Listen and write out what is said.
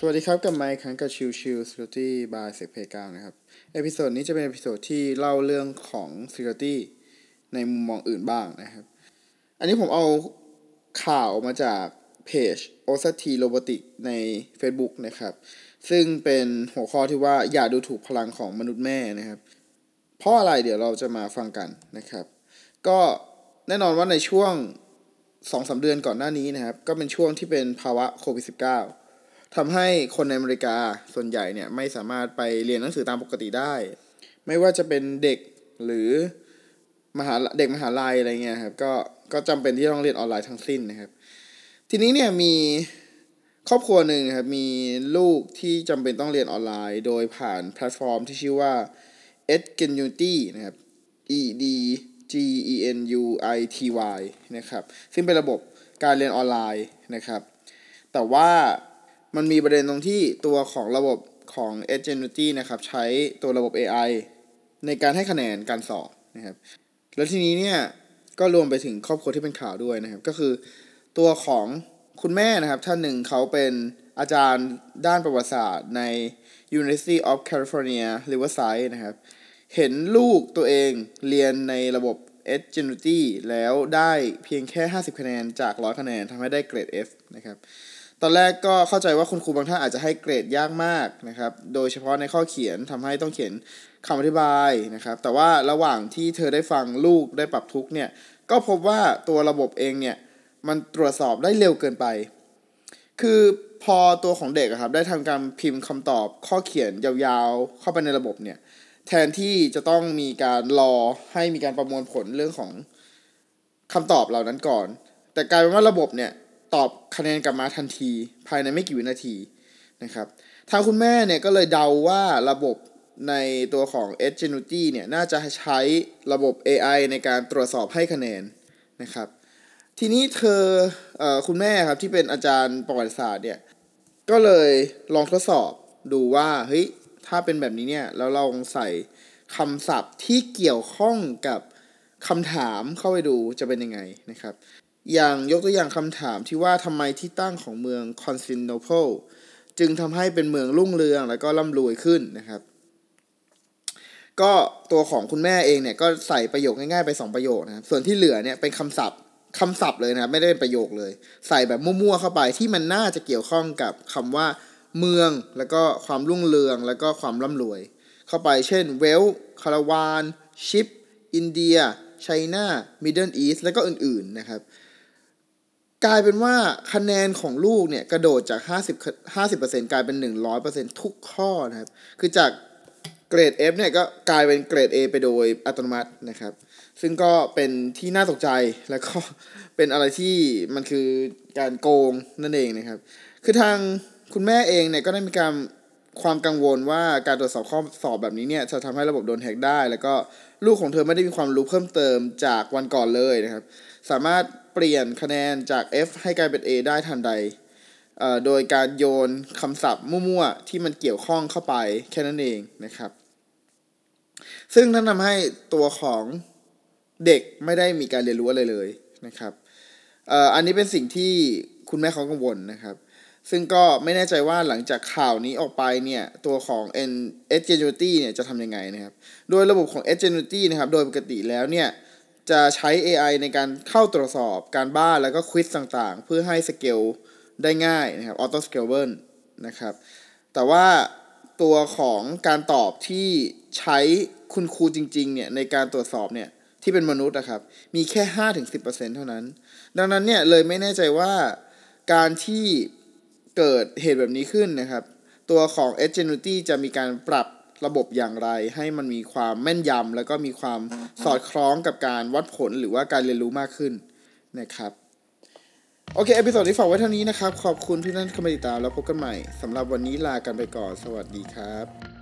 สวัสดีครับกลับมาอีกครั้งกับ Chill Chill Security by เซกเพกานะครับ episode นี้จะเป็น episode ที่เล่าเรื่องของ Security ในมุมมองอื่นบ้างนะครับ อันนี้ผมเอาข่าวมาจากเพจ o s t Robotic ใน Facebook นะครับ ซึ่งเป็นหัวข้อที่ว่าอย่าดูถูกพลังของมนุษย์แม่นะครับ เพราะอะไรเดี๋ยวเราจะมาฟังกันนะครับ ก็แน่นอนว่าในช่วงสองสามเดือนก่อนหน้านี้นะครับ ก็เป็นช่วงที่เป็นภาวะโควิด -19 ทำให้คนในอเมริกาส่วนใหญ่เนี่ยไม่สามารถไปเรียนหนังสือตามปกติได้ ไม่ว่าจะเป็นเด็กหรือมหาเด็กมหาลัยอะไรเงี้ยครับก็ก็จำเป็นที่ต้องเรียนออนไลน์ทั้งสิ้นนะครับ ทีนี้เนี่ยมีครอบครัวหนึ่งครับมีลูกที่จำเป็นต้องเรียนออนไลน์ โดยผ่านแพลตฟอร์มที่ชื่อว่า Edgenuity นะครับ E D G E N U I T Y นะครับ ซึ่งเป็นระบบการเรียนออนไลน์นะครับ แต่ว่า มันมีประเด็นตรงที่ตัวของระบบของ Edgenuity นะครับ ใช้ตัวระบบ AI ในการให้คะแนนการสอบนะครับ แล้วทีนี้เนี่ยก็รวมไปถึงครอบครัวที่เป็นข่าวด้วยนะครับ ก็คือตัวของคุณแม่นะครับ ท่านหนึ่งเขาเป็นอาจารย์ด้านประวัติศาสตร์ใน University of California Riverside นะครับ เห็นลูกตัวเองเรียนในระบบ Edgenuity แล้วได้เพียงแค่ 50 คะแนนจาก 100 คะแนนทำให้ได้เกรด F นะครับ ตอนแรกก็เข้าใจว่าคุณครูบางท่านอาจจะให้เกรดยากมากนะครับ โดยเฉพาะในข้อเขียนทำให้ต้องเขียนคำอธิบายนะครับ แต่ว่าระหว่างที่เธอได้ฟังลูกได้ปรับทุกเนี่ยก็พบว่าตัวระบบเองเนี่ยมันตรวจสอบได้เร็วเกินไป คือพอตัวของเด็กครับได้ทำการพิมพ์คำตอบข้อเขียนยาวๆ เข้าไปในระบบเนี่ยแทนที่จะต้องมีการรอให้มีการประมวลผลเรื่องของคำตอบเหล่านั้นก่อน แต่กลายเป็นว่าระบบเนี่ย ตอบคะแนนกลับมาทันที ภายในไม่กี่วินาทีนะครับทางคุณแม่เนี่ยก็เลยเดาว่าระบบในตัวของ Edgenuity เนี่ยน่าจะใช้ระบบ AI ในการตรวจสอบให้คะแนนนะครับทีนี้เธอเออคุณแม่ครับที่เป็นอาจารย์ประวัติศาสตร์เนี่ยก็เลยลองทดสอบดูว่าเฮ้ยถ้าเป็นแบบนี้เนี่ยแล้วลองใส่คำศัพท์ที่เกี่ยวข้องกับคำถามเข้าไปดูจะเป็นยังไงนะครับ อย่างยกตัวอย่างคำถามที่ว่าทำไมที่ตั้งของเมืองคอนสแตนติโนเปิลจึงทำให้เป็นเมืองรุ่งเรืองแล้วก็ร่ำรวยขึ้นนะครับ ก็ตัวของคุณแม่เองเนี่ยก็ใส่ประโยคง่ายๆไป 2 ประโยคนะครับส่วนที่เหลือเนี่ยเป็นคำศัพท์คำศัพท์เลยนะครับไม่ได้เป็นประโยคเลย ใส่แบบมั่วๆเข้าไปที่มันน่าจะเกี่ยวข้องกับคำว่าเมืองแล้วก็ความรุ่งเรืองแล้วก็ความร่ำรวย เข้าไปเช่น wealth caravan ship India China Middle East แล้วก็อื่นๆนะครับ กลายเป็นว่าคะแนนของลูกเนี่ยกระโดดจาก 50 50%กลายเป็น 100%ทุกข้อนะครับ คือจากเกรด F เนี่ยก็กลายเป็นเกรด A ไปโดยอัตโนมัตินะครับ ซึ่งก็เป็นที่น่าตกใจแล้วก็เป็นอะไรที่มันคือการโกงนั่นเองนะครับ คือทางคุณแม่เองเนี่ยก็ได้มีการ ความกังวลว่าการตรวจสอบข้อสอบแบบนี้เนี่ยจะทำให้ระบบโดนแฮกได้ แล้วก็ลูกของเธอไม่ได้มีความรู้เพิ่มเติมจากวันก่อนเลยนะครับ สามารถเปลี่ยนคะแนนจาก F ให้กลายเป็น A ได้ทันใด โดยการโยนคำศัพท์มั่วๆ ที่มันเกี่ยวข้องเข้าไปแค่นั้นเองนะครับ ซึ่งนั่นทำให้ตัวของเด็กไม่ได้มีการเรียนรู้อะไรเลยนะครับอันนี้เป็นสิ่งที่คุณแม่เขากังวลนะครับ ซึ่งก็ไม่แน่ใจว่าหลังจากข่าวนี้ออกไปเนี่ย ตัวของ Edgenuity เนี่ยจะทำยังไงนะครับ โดยระบบของ Edgenuity นะครับ โดยปกติแล้วเนี่ย จะใช้ AI ในการเข้าตรวจสอบการบ้านแล้วก็ควิสต่างๆ เพื่อให้สเกลได้ง่ายนะครับ auto scalable นะครับ แต่ว่าตัวของการตอบที่ใช้คุณครูจริงๆ เนี่ย ในการตรวจสอบเนี่ย ที่เป็นมนุษย์นะครับ มีแค่ 5-10%เท่านั้น ดังนั้นเนี่ยเลยไม่แน่ใจว่าการที่ เกิดเหตุแบบนี้ขึ้นนะครับ ตัวของ e g e n u i t y จะมีการปรับระบบอย่างไร ให้มันมีความแม่นยำแล้วก็มีความสอดคล้องกับการวัดผลหรือว่าการเรียนรู้มากขึ้นนะครับ โอเค episode นี้ฝากไว้เท่านี้นะครับ ขอบคุณที่ท่านเข้ามาติดตามแล้วพบกันใหม่สำหรับวันนี้ลากันไปก่อน สวัสดีครับ